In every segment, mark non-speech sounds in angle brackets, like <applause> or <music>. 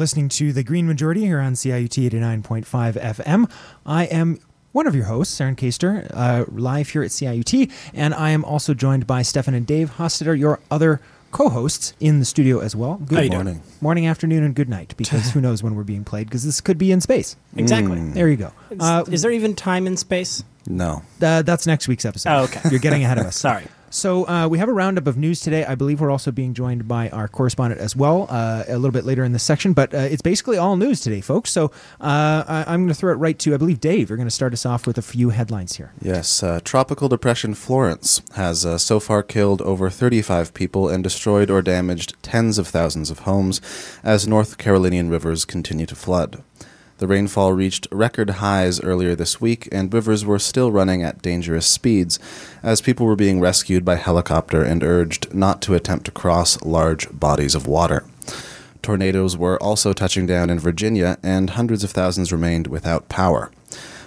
welcome. You're listening to The Green Majority here on CIUT 89.5 FM. I am one of your hosts, Aaron Kaster, uh, live here at CIUT, and I am also joined by Stefan and Dave Hostetter, your other co-hosts in the studio as well. Good How you morning, doing? morning, afternoon, and good night. Because <laughs> who knows when we're being played? Because this could be in space. Exactly. There you go. Is, Uh, is there even time in space? No. uh, that's next week's episode. Oh, okay. You're getting ahead of <laughs> us. Sorry. So uh, we have a roundup of news today. I believe we're also being joined by our correspondent as well uh, a little bit later in this section. But uh, it's basically all news today, folks. So uh, I- I'm going to throw it right to I believe Dave. You're going to start us off with a few headlines here. Yes, uh, Tropical Depression Florence has uh, so far killed over 35 people and destroyed or damaged tens of thousands of homes as North Carolinian rivers continue to flood. The rainfall reached record highs earlier this week, and rivers were still running at dangerous speeds as people were being rescued by helicopter and urged not to attempt to cross large bodies of water. Tornadoes were also touching down in Virginia, and hundreds of thousands remained without power.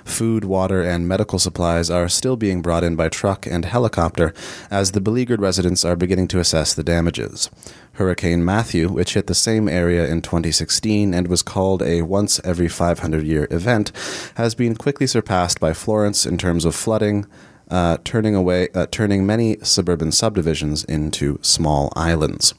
Food, water, and medical supplies are still being brought in by truck and helicopter as the beleaguered residents are beginning to assess the damages. Hurricane Matthew, which hit the same area in 2016 and was called a once every 500 year event, has been quickly surpassed by Florence in terms of flooding, uh, turning away, uh, turning many suburban subdivisions into small islands.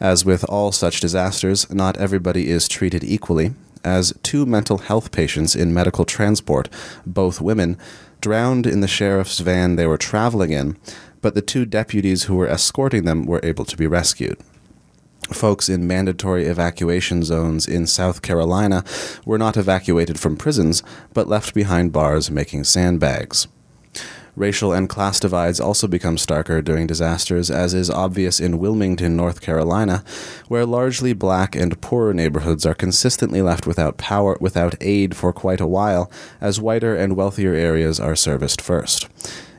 As with all such disasters, not everybody is treated equally, as two mental health patients in medical transport, both women, drowned in the sheriff's van they were traveling in, but the two deputies who were escorting them were able to be rescued. Folks in mandatory evacuation zones in South Carolina were not evacuated from prisons, but left behind bars making sandbags. Racial and class divides also become starker during disasters, as is obvious in Wilmington, North Carolina, where largely black and poorer neighborhoods are consistently left without power, without aid for quite a while, as whiter and wealthier areas are serviced first.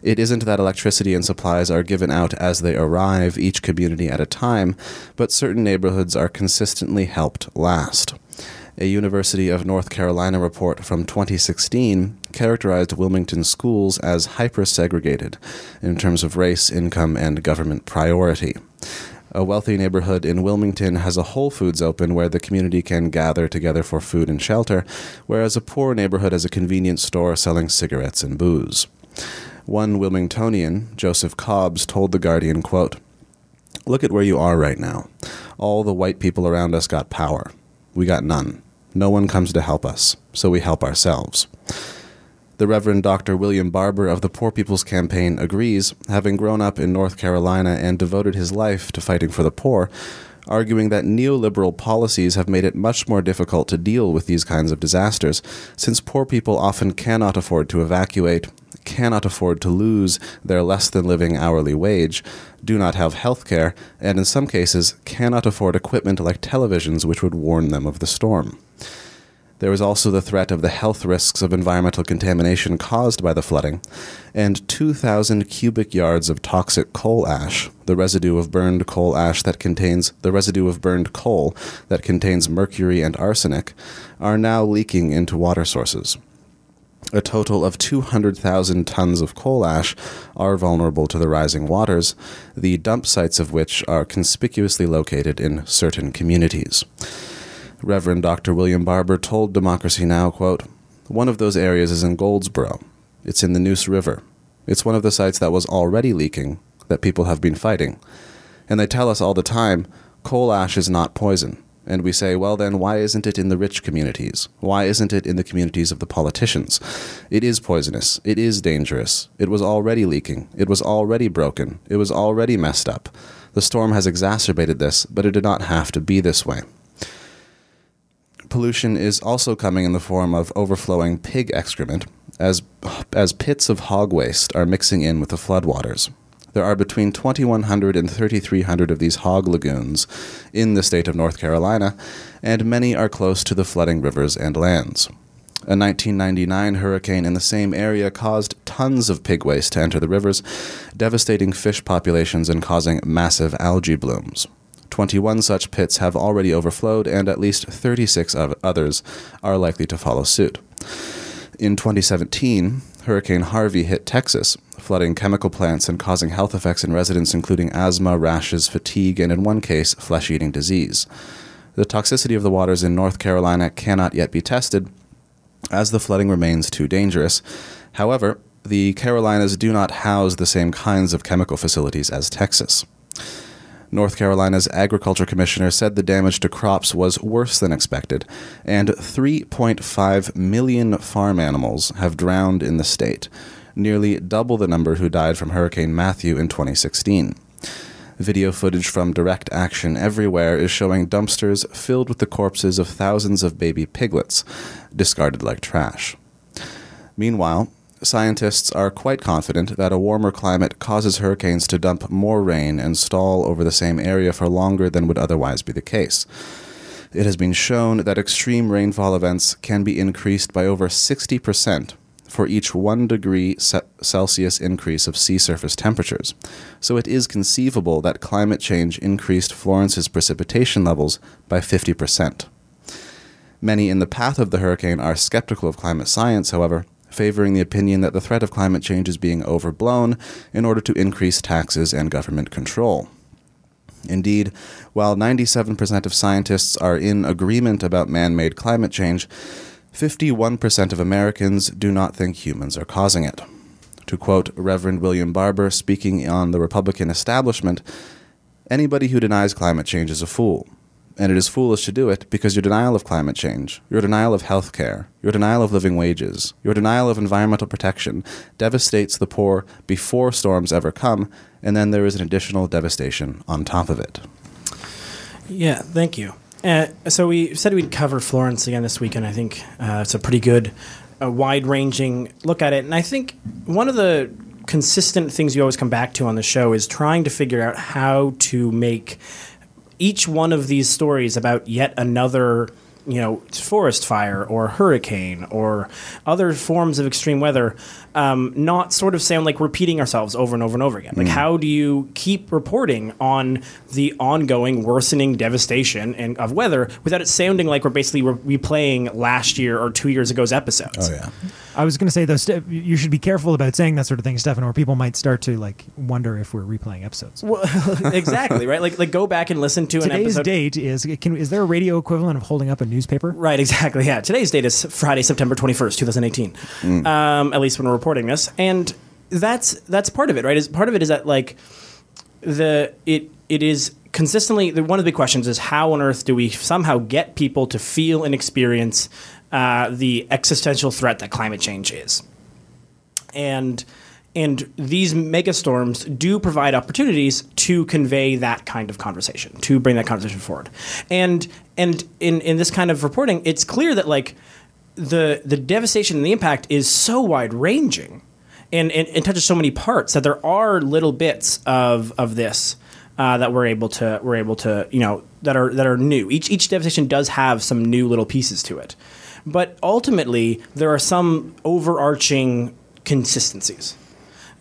It isn't that electricity and supplies are given out as they arrive, each community at a time, but certain neighborhoods are consistently helped last. A University of North Carolina report from 2016 characterized Wilmington schools as hyper segregated in terms of race, income, and government priority. A wealthy neighborhood in Wilmington has a Whole Foods open where the community can gather together for food and shelter, whereas a poor neighborhood has a convenience store selling cigarettes and booze. One Wilmingtonian, Joseph Cobbs, told The Guardian, quote, Look at where you are right now. All the white people around us got power. We got none. No one comes to help us, so we help ourselves. The Reverend Dr. William Barber of the Poor People's Campaign agrees, having grown up in North Carolina and devoted his life to fighting for the poor, arguing that neoliberal policies have made it much more difficult to deal with these kinds of disasters, since poor people often cannot afford to evacuate, cannot afford to lose their less than living hourly wage, do not have health care, and in some cases cannot afford equipment like televisions which would warn them of the storm. There was also the threat of the health risks of environmental contamination caused by the flooding, and 2,000 cubic yards of toxic coal ash, the residue of burned coal ash that contains the residue of burned coal that contains mercury and arsenic, are now leaking into water sources. A total of 200,000 tons of coal ash are vulnerable to the rising waters, the dump sites of which are conspicuously located in certain communities. Reverend Dr. William Barber told Democracy Now! quote, One of those areas is in Goldsboro. It's in the Neuse River. It's one of the sites that was already leaking, that people have been fighting. And they tell us all the time, coal ash is not poison. And we say, well, then why isn't it in the rich communities? Why isn't it in the communities of the politicians? It is poisonous. It is dangerous. It was already leaking. It was already broken. It was already messed up. The storm has exacerbated this, but it did not have to be this way. Pollution is also coming in the form of overflowing pig excrement, as, as pits of hog waste are mixing in with the floodwaters. There are between 2,100 and 3,300 of these hog lagoons in the state of North Carolina, and many are close to the flooding rivers and lands. A 1999 hurricane in the same area caused tons of pig waste to enter the rivers, devastating fish populations and causing massive algae blooms. 21 such pits have already overflowed, and at least 36 of others are likely to follow suit. In 2017, Hurricane Harvey hit Texas, flooding chemical plants and causing health effects in residents, including asthma, rashes, fatigue, and in one case, flesh eating disease. The toxicity of the waters in North Carolina cannot yet be tested, as the flooding remains too dangerous. However, the Carolinas do not house the same kinds of chemical facilities as Texas. North Carolina's agriculture commissioner said the damage to crops was worse than expected, and 3.5 million farm animals have drowned in the state, nearly double the number who died from Hurricane Matthew in 2016. Video footage from Direct Action Everywhere is showing dumpsters filled with the corpses of thousands of baby piglets, discarded like trash. Meanwhile, scientists are quite confident that a warmer climate causes hurricanes to dump more rain and stall over the same area for longer than would otherwise be the case. It has been shown that extreme rainfall events can be increased by over 60% for each 1 degree Celsius increase of sea surface temperatures. So it is conceivable that climate change increased Florence's precipitation levels by 50%. Many in the path of the hurricane are skeptical of climate science, however, favoring the opinion that the threat of climate change is being overblown in order to increase taxes and government control. Indeed, while 97% of scientists are in agreement about man made climate change, 51% of Americans do not think humans are causing it. To quote Reverend William Barber speaking on the Republican establishment, anybody who denies climate change is a fool and it is foolish to do it because your denial of climate change, your denial of health care, your denial of living wages, your denial of environmental protection devastates the poor before storms ever come, and then there is an additional devastation on top of it. Yeah, thank you. Uh, so we said we'd cover Florence again this week, and I think uh, it's a pretty good, uh, wide-ranging look at it. And I think one of the consistent things you always come back to on the show is trying to figure out how to make each one of these stories about yet another you know forest fire or hurricane or other forms of extreme weather um, not sort of sound like repeating ourselves over and over and over again. Like, mm. how do you keep reporting on the ongoing worsening devastation and of weather without it sounding like we're basically re- replaying last year or two years ago's episodes? Oh yeah. I was going to say though, Ste- you should be careful about saying that sort of thing, Stefan, or people might start to like wonder if we're replaying episodes. Well, <laughs> exactly right. Like, like go back and listen to Today's an episode. Today's date is can is there a radio equivalent of holding up a newspaper? Right. Exactly. Yeah. Today's date is Friday, September twenty first, two thousand eighteen. Mm. Um, at least when we're reporting this, and that's that's part of it, right? Is part of it is that like the it it is consistently the, one of the big questions is how on earth do we somehow get people to feel and experience uh, the existential threat that climate change is, and and these megastorms do provide opportunities to convey that kind of conversation, to bring that conversation forward, and and in in this kind of reporting, it's clear that like the the devastation and the impact is so wide ranging and, and, and, touches so many parts that there are little bits of of this uh, that we're able to we're able to you know that are that are new. Each each devastation does have some new little pieces to it, but ultimately there are some overarching consistencies.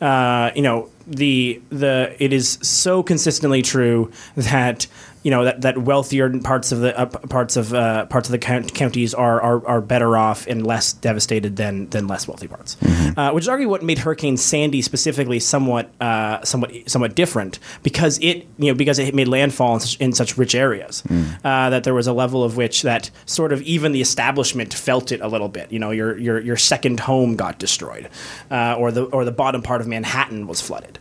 Uh, you know the the it is so consistently true <laughs> that you know that, that wealthier parts of the uh, parts of uh, parts of the counties are, are, are better off and less devastated than than less wealthy parts, mm-hmm. uh, which is arguably what made Hurricane Sandy specifically somewhat uh, somewhat somewhat different because it you know because it made landfall in such, in such rich areas mm. Uh, that there was a level of which that sort of even the establishment felt it a little bit. You know, your your your second home got destroyed, uh, or the or the bottom part of Manhattan was flooded,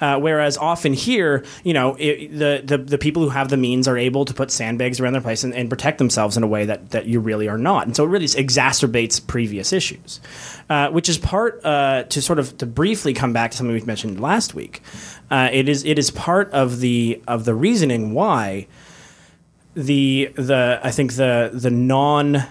whereas often here, you know, it, the, the the people who have the means are able to put sandbags around their place and, and, protect themselves in a way that, that you really are not. And so it really exacerbates previous issues, uh, which is part uh, to sort of to briefly come back to something we mentioned last week. Uh, it is it is part of the of the reasoning why the the I think the the non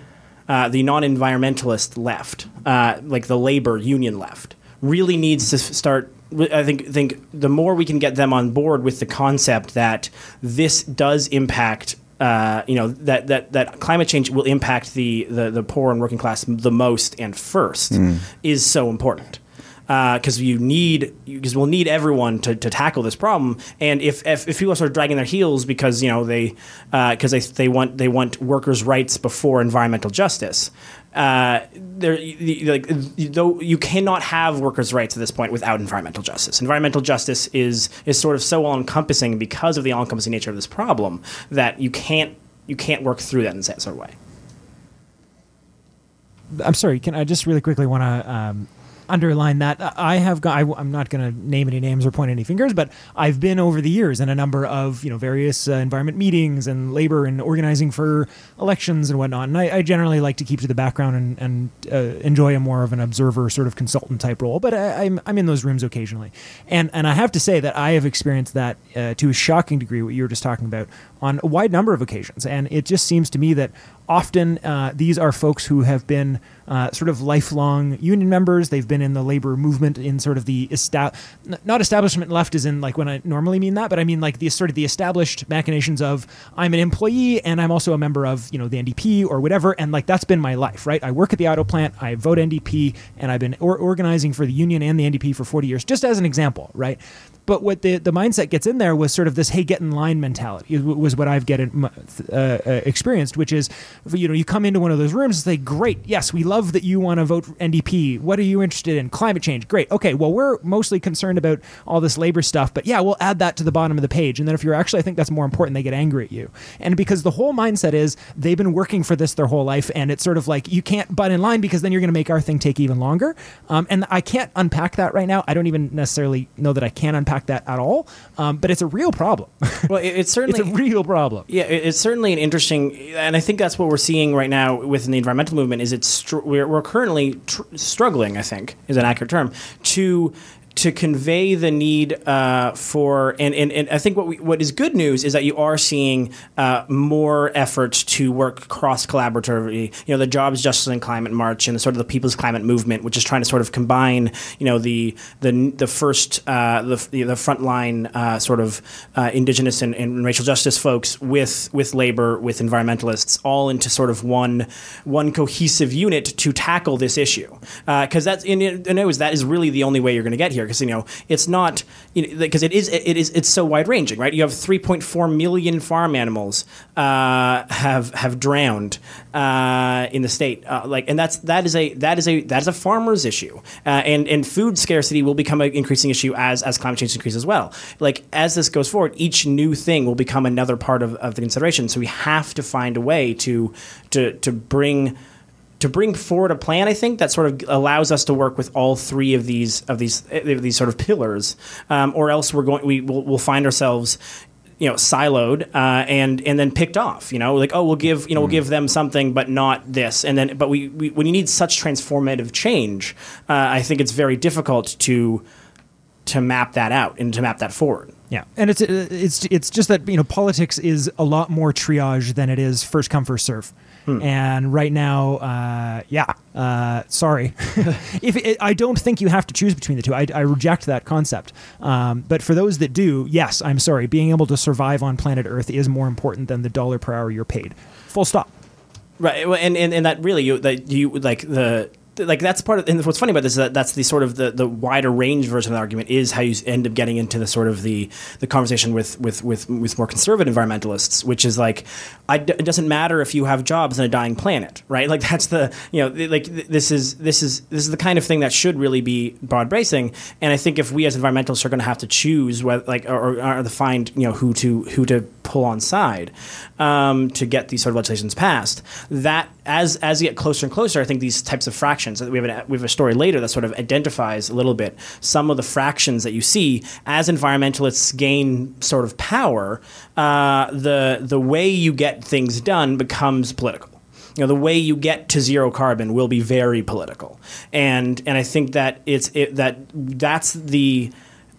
uh, the non environmentalist left, uh, like the labor union left, really needs to start I think think the more we can get them on board with the concept that this does impact uh, you know that, that that climate change will impact the, the, the poor and working class the most and first mm. is so important because uh, you need because we'll need everyone to, to tackle this problem. And if, if, if people start dragging their heels because you know they because uh, they they want they want workers' rights before environmental justice, uh, there, like, though you cannot have workers' rights at this point without environmental justice. Environmental justice is is sort of so all encompassing because of the all encompassing nature of this problem that you can't you can't work through that in that sort of way. I'm sorry. Can I just really quickly want to um, underline that I have got. I, am not going to name any names or point any fingers, but I've been over the years in a number of you know various uh, environment meetings and labor and organizing for elections and whatnot. And I, I generally like to keep to the background and, and uh, enjoy a more of an observer sort of consultant type role. But I, am I'm, I'm in those rooms occasionally, and and I have to say that I have experienced that uh, to a shocking degree. What you were just talking about on a wide number of occasions, and it just seems to me that often uh, these are folks who have been uh, sort of lifelong union members. They've been in the labor movement in sort of the esta- not establishment left is in like when I normally mean that, but I mean like the sort of the established machinations of I'm an employee and I'm also a member of you know the NDP or whatever, and like that's been my life, right? I work at the auto plant, I vote NDP, and I've been or- organizing for the union and the NDP for 40 years, just as an example, right? But what the, the mindset gets in there was sort of this hey get in line mentality was what I've get in, uh, uh, experienced, which is you know you come into one of those rooms and say great yes we love that you want to vote NDP. What are you interested in? Climate change. Great. Okay. Well we're mostly concerned about all this labor stuff, but yeah we'll add that to the bottom of the page. And then if you're actually I think that's more important, they get angry at you. And because the whole mindset is they've been working for this their whole life, and it's sort of like you can't butt in line because then you're going to make our thing take even longer. Um, and I can't unpack that right now. I don't even necessarily know that I can unpack that at all, um, but it's a real problem. <laughs> well, it, it's certainly it's a real problem. Yeah, it, it's certainly an interesting, and I think that's what we're seeing right now within the environmental movement. Is it's str- we're, we're currently tr- struggling. I think is an accurate term to to convey the need uh, for and, and, and I think what we, what is good news is that you are seeing uh, more efforts to work cross collaboratively. You know, the Jobs, Justice, and Climate March and the sort of the People's Climate Movement, which is trying to sort of combine you know the the the first uh, the the frontline uh, sort of uh, Indigenous and, and, racial justice folks with with labor with environmentalists all into sort of one one cohesive unit to tackle this issue because uh, that's in, in, in that is really the only way you're going to get here here because you know it's not because you know, it is it is it's so wide ranging, right? You have 3.4 million farm animals uh, have have drowned uh, in the state, uh, like, and that's that is a that is a that is a farmer's issue, uh, and and food scarcity will become an increasing issue as as climate change increases as well. Like as this goes forward, each new thing will become another part of, of the consideration. So we have to find a way to to to bring to bring forward a plan, I think that sort of allows us to work with all three of these of these of these sort of pillars, um, or else we're going we will we'll find ourselves you know siloed uh, and and then picked off you know? Like oh we'll give you know we'll give them something but not this. And then but we, we when you need such transformative change uh, I think it's very difficult to to map that out and to map that forward. Yeah, and it's it's it's just that you know politics is a lot more triage than it is first come first serve. Hmm. And right now, uh, yeah, uh, sorry. <laughs> if it, I don't think you have to choose between the two, I, I reject that concept. Um, but for those that do, yes, I'm sorry. Being able to survive on planet Earth is more important than the dollar per hour you're paid. Full stop. Right, and and, and that really you that you like the like that's part of and what's funny about this is that that's the sort of the, the wider range version of the argument is how you end up getting into the sort of the the conversation with with with, with more conservative environmentalists which is like I, it doesn't matter if you have jobs in a dying planet right? Like <laughs> that's the you know like this is this is this is the kind of thing that should really be broad bracing. And I think if we as environmentalists are going to have to choose whether like or find you know who to who to pull on side um, to get these sort of legislations passed that as as you get closer and closer I think these types of fractions. We have, a, we have a story later that sort of identifies a little bit some of the fractions that you see as environmentalists gain sort of power. Uh, the the way you get things done becomes political you know the way you get to zero carbon will be very political and and i think that it's it, that that's the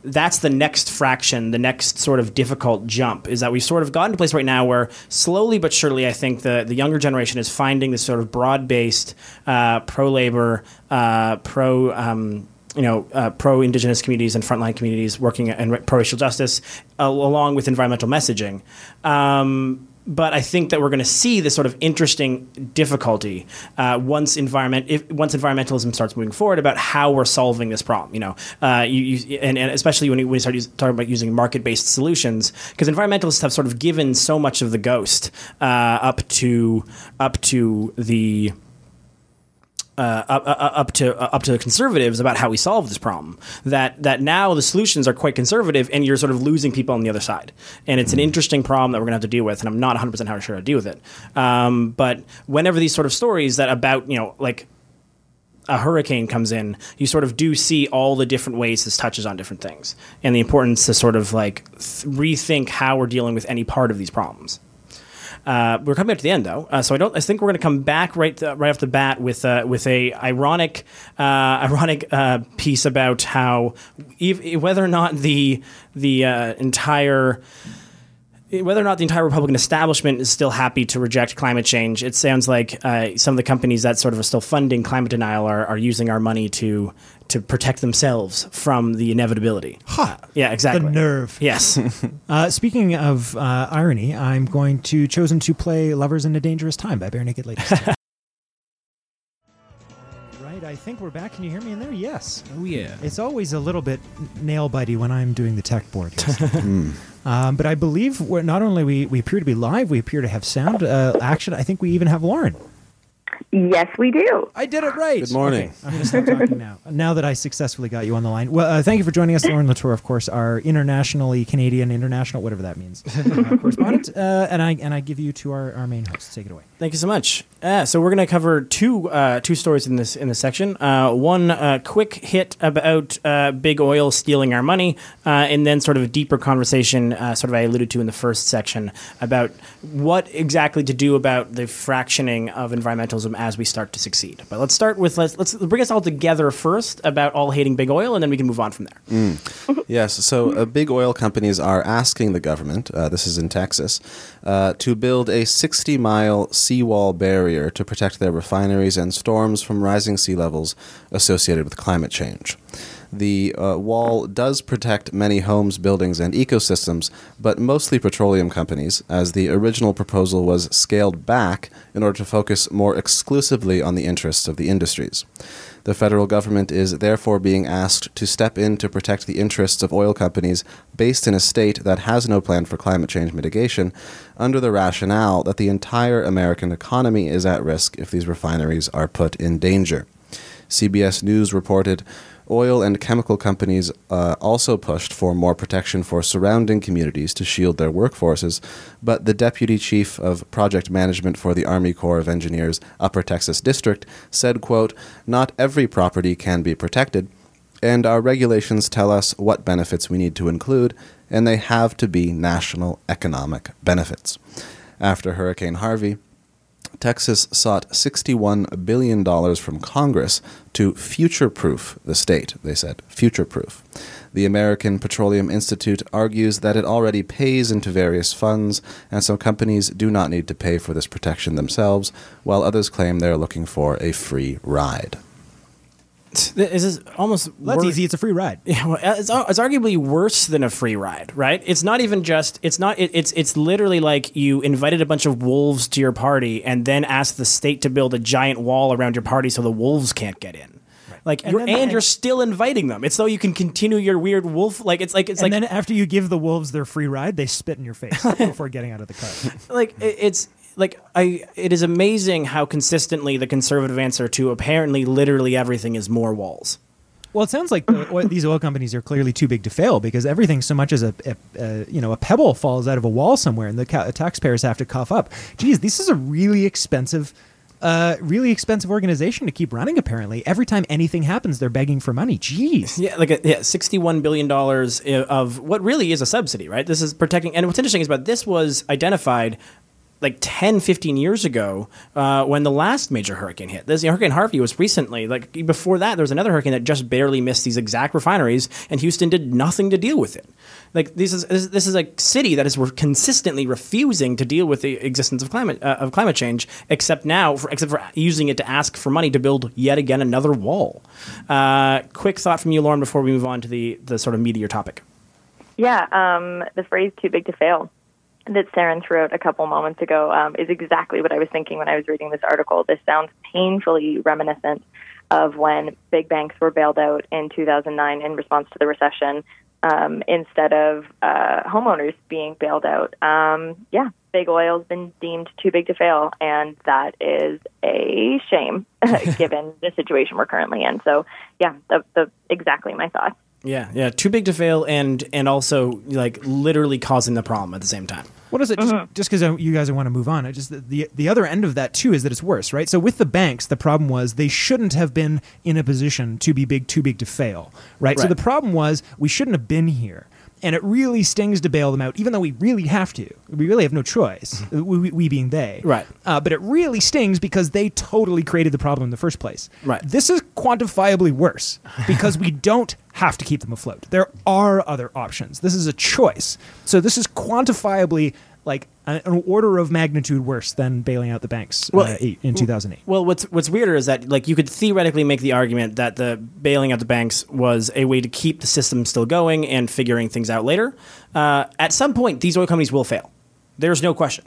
that's the next fraction, the next sort of difficult jump is that we've sort of gotten to a place right now where slowly but surely, I think the, the younger generation is finding this sort of broad based uh, pro labor, uh, pro. Um, you know, uh, pro indigenous communities and frontline communities working in pro racial justice, along with environmental messaging. Um, but I think that we're going to see this sort of interesting difficulty uh, once environment if, once environmentalism starts moving forward about how we're solving this problem. You know, uh, you, you, and, and, especially when you, when you start use, talking about using market based solutions, because environmentalists have sort of given so much of the ghost uh, up to up to the uh, up, uh, up to uh, up to the conservatives about how we solve this problem. That that now the solutions are quite conservative, and you're sort of losing people on the other side. And it's an interesting problem that we're going to have to deal with. And I'm not 100 percent sure how to deal with it. Um, but whenever these sort of stories that about you know like a hurricane comes in, you sort of do see all the different ways this touches on different things, and the importance to sort of like th- rethink how we're dealing with any part of these problems. Uh, we're coming up to the end though, uh, so I don't. I think we're going to come back right uh, right off the bat with uh, with a ironic uh, <laughs> ironic uh, piece about how ev- whether or not the the entire whether or not the entire Republican establishment is still happy to reject climate change, it sounds like uh, some of the companies that sort of are still funding climate denial are, are using our money to to protect themselves from the inevitability. Huh. Yeah, exactly. The nerve. Yes. <laughs> uh, speaking of uh, irony, I'm going to chosen to play "Lovers in a Dangerous Time" by Barenaked Ladies. <laughs> right, I think we're back. Can you hear me in there? Yes. Oh yeah. It's always a little bit nail bitey when I'm doing the tech board. <laughs> um, but I believe we're not only we, we appear to be live, we appear to have sound uh, action. I think we even have Lauren. Yes, we do. I did it right. Good morning. Okay, I'm going to stop talking now. <laughs> Now that I successfully got you on the line. Well, uh, thank you for joining us, Lauren Latour, of course, our internationally Canadian, international, whatever that means, <laughs> uh, correspondent. Uh, and I and I give you to our, our main host. Take it away. Thank you so much. Uh, so we're going to cover two uh, two stories in this in this section. Uh, one uh, quick hit about uh, big oil stealing our money, uh, and then sort of a deeper conversation, uh, sort of I alluded to in the first section about what exactly to do about the fractioning of environmentalism as we start to succeed. But let's start with let's let's bring us all together first about all hating big oil, and then we can move on from there. Yes, so uh, big oil companies are asking the government, uh, this is in Texas, uh, to build a 60 mile seawall barrier to protect their refineries and storms from rising sea levels associated with climate change. The uh, wall does protect many homes, buildings, and ecosystems, but mostly petroleum companies, as the original proposal was scaled back in order to focus more exclusively on the interests of the industries. The federal government is therefore being asked to step in to protect the interests of oil companies based in a state that has no plan for climate change mitigation, under the rationale that the entire American economy is at risk if these refineries are put in danger. CBS News reported oil and chemical companies uh, also pushed for more protection for surrounding communities to shield their workforces, but the deputy chief of project management for the Army Corps of Engineers Upper Texas District said, quote, "Not every property can be protected, and our regulations tell us what benefits we need to include, and they have to be national economic benefits." After Hurricane Harvey, Texas sought $61 billion from Congress to future proof the state, they said. Future proof. The American Petroleum Institute argues that it already pays into various funds, and some companies do not need to pay for this protection themselves, while others claim they're looking for a free ride. This is almost That's wor- easy. It's a free ride. Yeah, well, it's, it's arguably worse than a free ride, right? It's not even just. It's not. It, it's it's literally like you invited a bunch of wolves to your party and then asked the state to build a giant wall around your party so the wolves can't get in. Like And you're, and, the- you're still inviting them. It's though you can continue your weird wolf. Like it's like it's and like then after you give the wolves their free ride, they spit in your face <laughs> before getting out of the car. like it- it's like I. It is amazing how consistently the conservative answer to apparently literally everything is more walls. Well, it sounds like the oil, these oil companies are clearly too big to fail because everything, so much as a, a, a you know a pebble falls out of a wall somewhere, and the ca- taxpayers have to cough up. Geez, this is a really expensive, uh, really expensive organization to keep running. Apparently, every time anything happens, they're begging for money. Geez, Yeah, like a, yeah, sixty-one billion dollars of what really is a subsidy, right? This is protecting. And what's interesting is about this was identified like 10, 15 years ago uh, when the last major hurricane hit. This Hurricane Harvey was recently. Like before that, there was another hurricane that just barely missed these exact refineries, and Houston did nothing to deal with it. Like this is this, is a city that is consistently refusing to deal with the existence of climate uh, of climate change, except now, for, except for using it to ask for money to build yet again another wall. Uh, quick thought from you, Lauren, before we move on to the the sort of meatier topic. Yeah, um, the phrase "too big to fail" that Saren threw out a couple moments ago um, is exactly what I was thinking when I was reading this article. This sounds painfully reminiscent of when big banks were bailed out in 2009 in response to the recession, um, instead of uh, homeowners being bailed out. Um, yeah, big oil's been deemed too big to fail, and that is a shame <laughs> given the situation we're currently in. So, yeah, the, the exactly my thoughts. Yeah, yeah, too big to fail, and and also like literally causing the problem at the same time. What is it? Just mm-hmm. because you guys want to move on, I just the the other end of that too is that it's worse, right? So with the banks, the problem was they shouldn't have been in a position to be big, too big to fail, right? So the problem was we shouldn't have been here, and it really stings to bail them out, even though we really have to. We really have no choice. we, we- we being they, Right. Uh, but it really stings because they totally created the problem in the first place. Right. This is quantifiably worse because we <laughs> don't have to keep them afloat. There are other options. This is a choice. So this is quantifiably like an order of magnitude worse than bailing out the banks Well, uh, in 2008. Well, what's what's weirder is that like you could theoretically make the argument that the bailing out the banks was a way to keep the system still going and figuring things out later. Uh, at some point, these oil companies will fail. There's no question.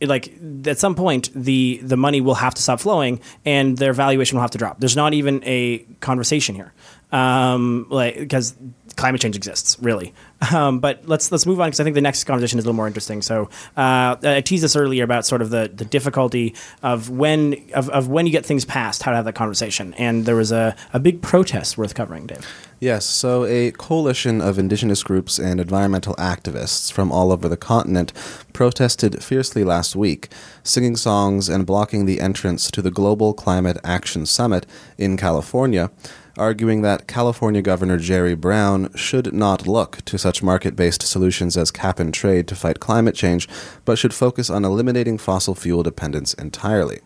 It, like at some point, the the money will have to stop flowing and their valuation will have to drop. There's not even a conversation here, um, like because climate change exists really. Um, but let's let's move on because I think the next conversation is a little more interesting. So uh, I teased this earlier about sort of the, the difficulty of when of, of when you get things passed, how to have that conversation. And there was a, a big protest worth covering, Dave. Yes, so a coalition of indigenous groups and environmental activists from all over the continent protested fiercely last week, singing songs and blocking the entrance to the Global Climate Action Summit in California, arguing that California Governor Jerry Brown should not look to such market based solutions as cap and trade to fight climate change, but should focus on eliminating fossil fuel dependence entirely.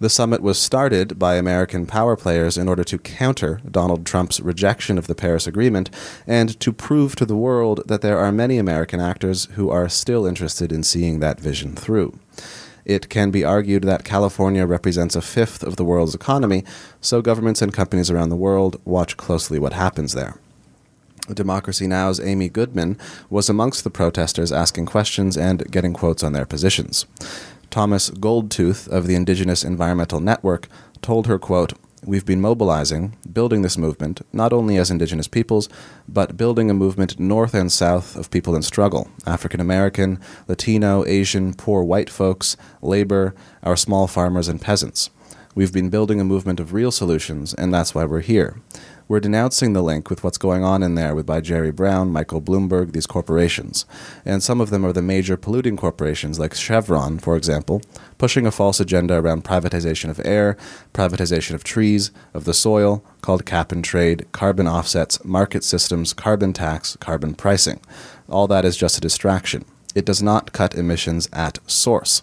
The summit was started by American power players in order to counter Donald Trump's rejection of the Paris Agreement and to prove to the world that there are many American actors who are still interested in seeing that vision through. It can be argued that California represents a fifth of the world's economy, so governments and companies around the world watch closely what happens there. Democracy Now!'s Amy Goodman was amongst the protesters asking questions and getting quotes on their positions. Thomas Goldtooth of the Indigenous Environmental Network told her, quote, We've been mobilizing, building this movement, not only as Indigenous peoples, but building a movement north and south of people in struggle African American, Latino, Asian, poor white folks, labor, our small farmers, and peasants. We've been building a movement of real solutions, and that's why we're here. We're denouncing the link with what's going on in there with by Jerry Brown, Michael Bloomberg, these corporations. And some of them are the major polluting corporations like Chevron, for example, pushing a false agenda around privatization of air, privatization of trees, of the soil, called cap and trade, carbon offsets, market systems, carbon tax, carbon pricing. All that is just a distraction. It does not cut emissions at source.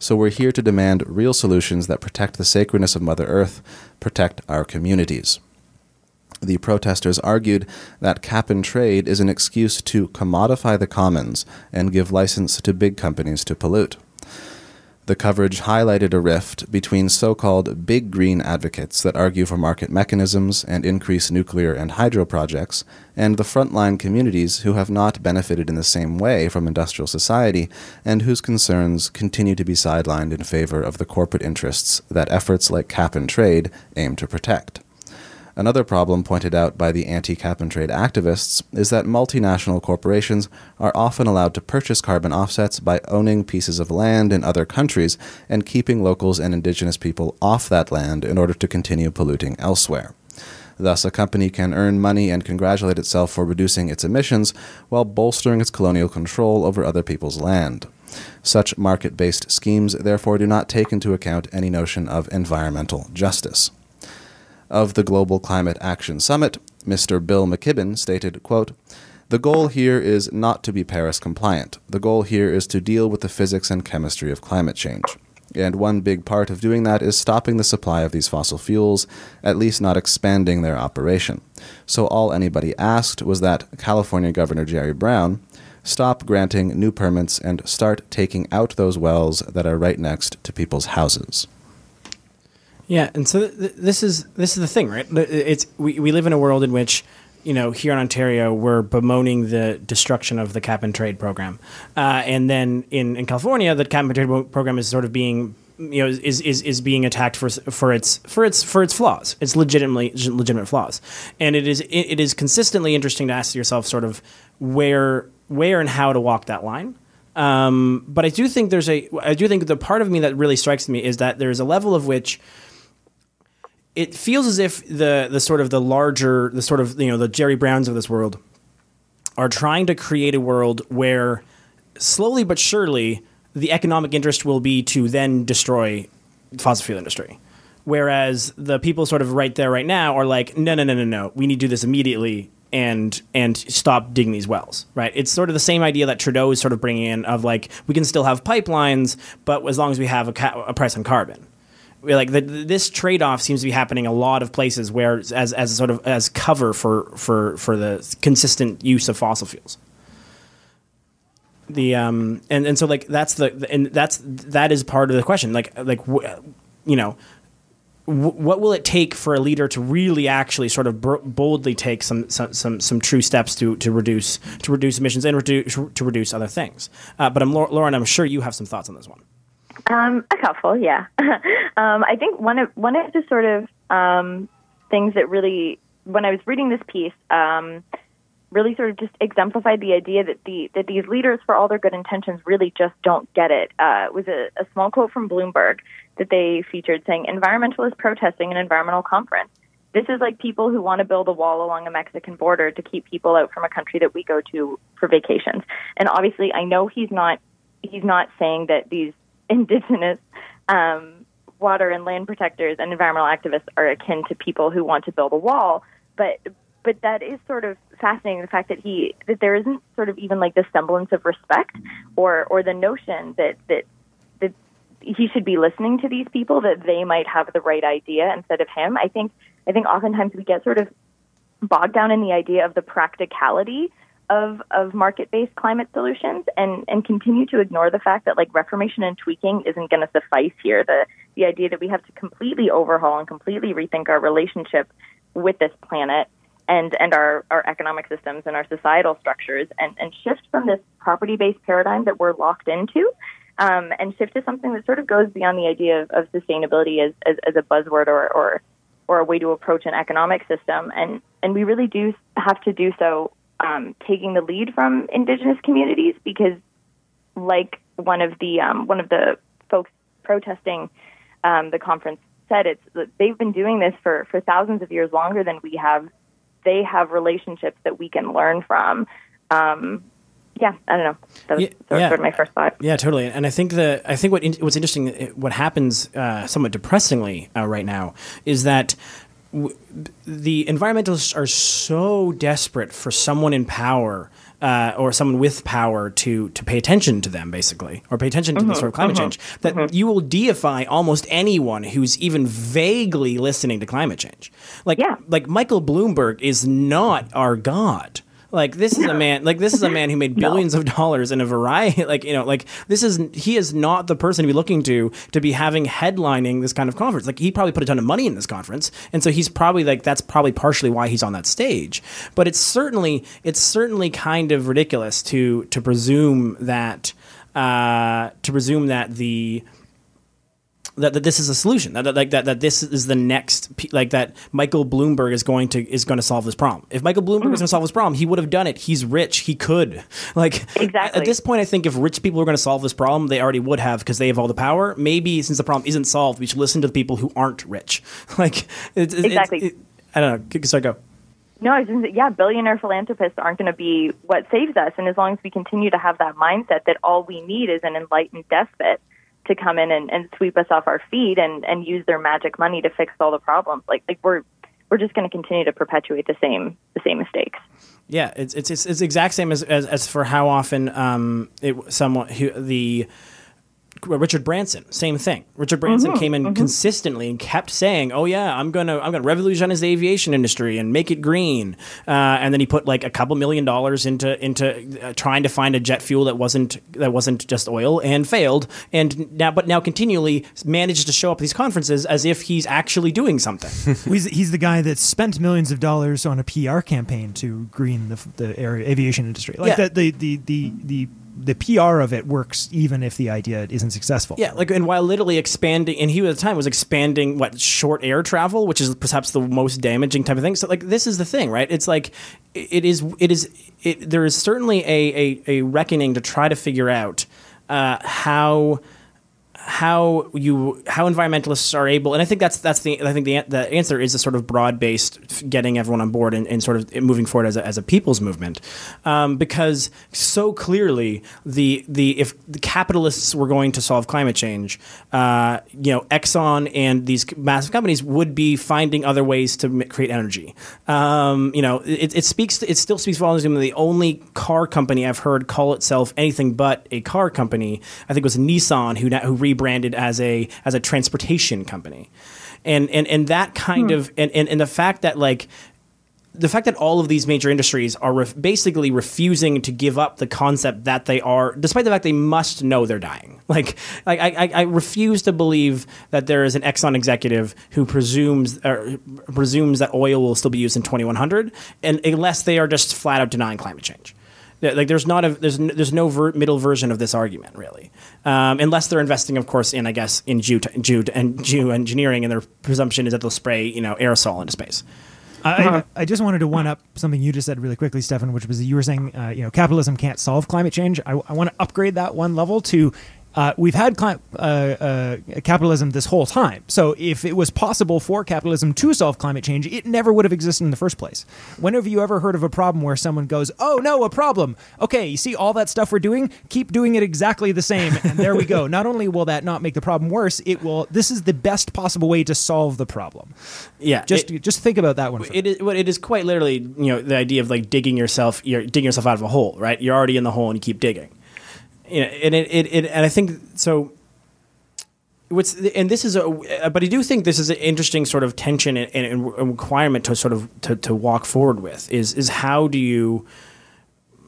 So we're here to demand real solutions that protect the sacredness of Mother Earth, protect our communities. The protesters argued that cap and trade is an excuse to commodify the commons and give license to big companies to pollute. The coverage highlighted a rift between so called big green advocates that argue for market mechanisms and increase nuclear and hydro projects, and the frontline communities who have not benefited in the same way from industrial society and whose concerns continue to be sidelined in favor of the corporate interests that efforts like cap and trade aim to protect. Another problem pointed out by the anti cap and trade activists is that multinational corporations are often allowed to purchase carbon offsets by owning pieces of land in other countries and keeping locals and indigenous people off that land in order to continue polluting elsewhere. Thus, a company can earn money and congratulate itself for reducing its emissions while bolstering its colonial control over other people's land. Such market based schemes, therefore, do not take into account any notion of environmental justice of the Global Climate Action Summit, Mr. Bill McKibben stated, quote, the goal here is not to be Paris compliant. The goal here is to deal with the physics and chemistry of climate change. And one big part of doing that is stopping the supply of these fossil fuels, at least not expanding their operation. So all anybody asked was that California Governor Jerry Brown stop granting new permits and start taking out those wells that are right next to people's houses. Yeah, and so th- th- this is this is the thing, right? It's we, we live in a world in which you know here in Ontario we're bemoaning the destruction of the cap and trade program, uh, and then in, in California the cap and trade program is sort of being you know is, is is being attacked for for its for its for its flaws, its legitimately legitimate flaws, and it is it, it is consistently interesting to ask yourself sort of where where and how to walk that line. Um, but I do think there's a I do think the part of me that really strikes me is that there's a level of which it feels as if the the sort of the larger the sort of you know the Jerry Browns of this world are trying to create a world where slowly but surely the economic interest will be to then destroy the fossil fuel industry. Whereas the people sort of right there right now are like, no, no, no, no, no, we need to do this immediately and and stop digging these wells, right? It's sort of the same idea that Trudeau is sort of bringing in of like we can still have pipelines, but as long as we have a, ca- a price on carbon. Like the, this trade off seems to be happening a lot of places where as as sort of as cover for for for the consistent use of fossil fuels. The um and and so like that's the and that's that is part of the question. Like like you know what will it take for a leader to really actually sort of boldly take some, some some some true steps to to reduce to reduce emissions and reduce to reduce other things? Uh, but I'm Lauren I'm sure you have some thoughts on this one um, a couple yeah <laughs> um, I think one of one of the sort of um, things that really when I was reading this piece um, really sort of just exemplified the idea that the that these leaders, for all their good intentions, really just don't get it. Uh, it was a, a small quote from Bloomberg that they featured saying, "Environmentalists protesting an environmental conference." This is like people who want to build a wall along a Mexican border to keep people out from a country that we go to for vacations. And obviously, I know he's not he's not saying that these <laughs> indigenous um, water and land protectors and environmental activists are akin to people who want to build a wall, but but that is sort of fascinating the fact that he that there isn't sort of even like the semblance of respect or or the notion that that that he should be listening to these people that they might have the right idea instead of him. I think i think oftentimes we get sort of bogged down in the idea of the practicality of of market based climate solutions and and continue to ignore the fact that like reformation and tweaking isn't going to suffice here. The the idea that we have to completely overhaul and completely rethink our relationship with this planet and and our, our economic systems and our societal structures and, and shift from this property based paradigm that we're locked into um, and shift to something that sort of goes beyond the idea of, of sustainability as, as, as, a buzzword or, or or a way to approach an economic system. And and we really do have to do so um, taking the lead from indigenous communities because like one of the um, one of the folks protesting um, the conference said it's they've been doing this for, for thousands of years longer than we have they have relationships that we can learn from. Um, yeah, I don't know. That was, yeah, that yeah. sort of my first thought. Yeah, totally. And I think the I think what in, what's interesting, what happens uh, somewhat depressingly uh, right now is that w- the environmentalists are so desperate for someone in power uh, or someone with power to to pay attention to them, basically, or pay attention to mm-hmm, the sort of climate mm-hmm, change, that mm-hmm. you will deify almost anyone who's even vaguely listening to climate change. Like, yeah. like Michael Bloomberg is not our god. Like this is a man. Like this is a man who made <laughs> billions no. of dollars in a variety. <laughs> Like you know, like this is he is not the person to be looking to to be having headlining this kind of conference. Like he probably put a ton of money in this conference, and so he's probably like that's probably partially why he's on that stage. But it's certainly it's certainly kind of ridiculous to to presume that uh, to presume that the that, that this is a solution that, that like that that this is the next like that Michael Bloomberg is going to is going to solve this problem. If Michael Bloomberg mm. was going to solve this problem, he would have done it. He's rich. He could. <laughs> Like exactly. at this point, I think if rich people are going to solve this problem, they already would have because they have all the power. Maybe since the problem isn't solved, we should listen to the people who aren't rich. <laughs> Like it's, exactly. It's, it, I don't know. Sorry, go. No, I just, yeah, billionaire philanthropists aren't going to be what saves us. And as long as we continue to have that mindset that all we need is an enlightened despot to come in and, and sweep us off our feet and, and use their magic money to fix all the problems. Like like we're we're just going to continue to perpetuate the same the same mistakes. Yeah, it's it's it's, it's exact same as, as, as for how often um it someone who the Richard Branson, same thing. Richard Branson mm-hmm, came in mm-hmm. consistently and kept saying, "Oh yeah, I'm gonna I'm gonna revolutionize the aviation industry and make it green." Uh, and then he put like a couple million dollars into into uh, trying to find a jet fuel that wasn't that wasn't just oil and failed. And now, but now continually manages to show up at these conferences as if he's actually doing something. <laughs> he's, he's the guy that spent millions of dollars on a PR campaign to green the the air, aviation industry. Like yeah. the, the the the the the PR of it works even if the idea isn't successful. Yeah, like and while literally expanding, and he at the time was expanding what short air travel, which is perhaps the most damaging type of thing. So like this is the thing, right? It's like it is it is it, there is certainly a, a, a reckoning to try to figure out uh, how how you how environmentalists are able, and I think that's that's the I think the the answer is a sort of broad based getting everyone on board and, and sort of moving forward as a, as a people's movement, um, because so clearly the the if the capitalists were going to solve climate change, uh, you know Exxon and these massive companies would be finding other ways to create energy. Um, you know it, it speaks to, it still speaks volumes. The only car company I've heard call itself anything but a car company, I think was Nissan who who rebranded as a as a transportation company, and and and that kind hmm. of and, and and the fact that like the fact that all of these major industries are ref- basically refusing to give up the concept that they are, despite the fact they must know they're dying. <laughs> Like, like I, I, I refuse to believe that there is an Exxon executive who presumes or presumes that oil will still be used in 2100, and unless they are just flat out denying climate change. Like there's not a there's n- there's no ver- middle version of this argument really, um, unless they're investing, of course, in I guess in geo geo and geoengineering, and their presumption is that they'll spray you know aerosol into space. I, I I just wanted to one up something you just said really quickly, Stefan, which was you were saying, uh, you know, capitalism can't solve climate change. I, I want to upgrade that one level to. Uh, we've had cli- uh, uh, capitalism this whole time. So, if it was possible for capitalism to solve climate change, it never would have existed in the first place. When have you ever heard of a problem where someone goes, "Oh no, a problem"? Okay, you see all that stuff we're doing. Keep doing it exactly the same, and there we go. <laughs> Not only will that not make the problem worse, it will. This is the best possible way to solve the problem. Yeah, Just it- just think about that one. For it is it is quite literally you know the idea of like digging yourself you're digging yourself out of a hole right you're already in the hole and you keep digging you know, and it, it, it and I think so what's and this is a but I do think this is an interesting sort of tension and, and, and requirement to sort of to, to walk forward with is is how do you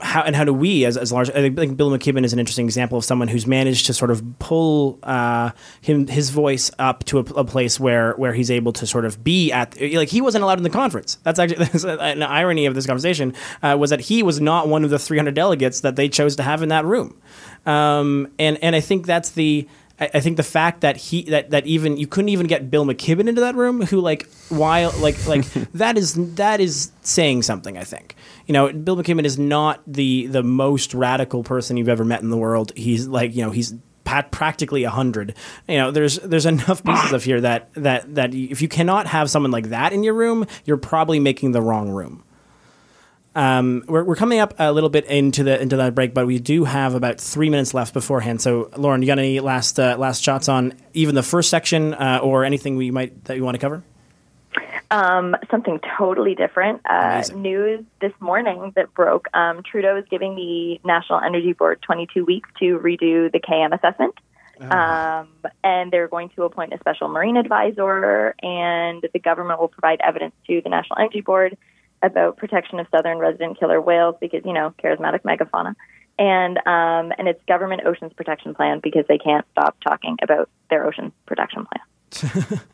how and how do we as, as large I think Bill McKibben is an interesting example of someone who's managed to sort of pull uh, him his voice up to a, a place where where he's able to sort of be at like he wasn't allowed in the conference. That's actually <laughs> that's an irony of this conversation uh, was that he was not one of the 300 delegates that they chose to have in that room um, and and I think that's the I I think the fact that he that, that even you couldn't even get Bill McKibben into that room, who like while like like <laughs> that is that is saying something. I think you know Bill McKibben is not the the most radical person you've ever met in the world. He's like you know he's pat practically a hundred. You know there's there's enough pieces of here that that that if you cannot have someone like that in your room, you're probably making the wrong room. Um, we're, we're coming up a little bit into the into that break, but we do have about three minutes left beforehand. So, Lauren, you got any last uh, last shots on even the first section uh, or anything we might that you want to cover? Um, something totally different. Uh, news this morning that broke. Um, Trudeau is giving the National Energy Board 22 weeks to redo the KM assessment. Um, and they're going to appoint a special marine advisor, and the government will provide evidence to the National Energy Board about protection of southern resident killer whales because, you know, charismatic megafauna. And um, and it's government oceans protection plan because they can't stop talking about their ocean protection plan. <laughs>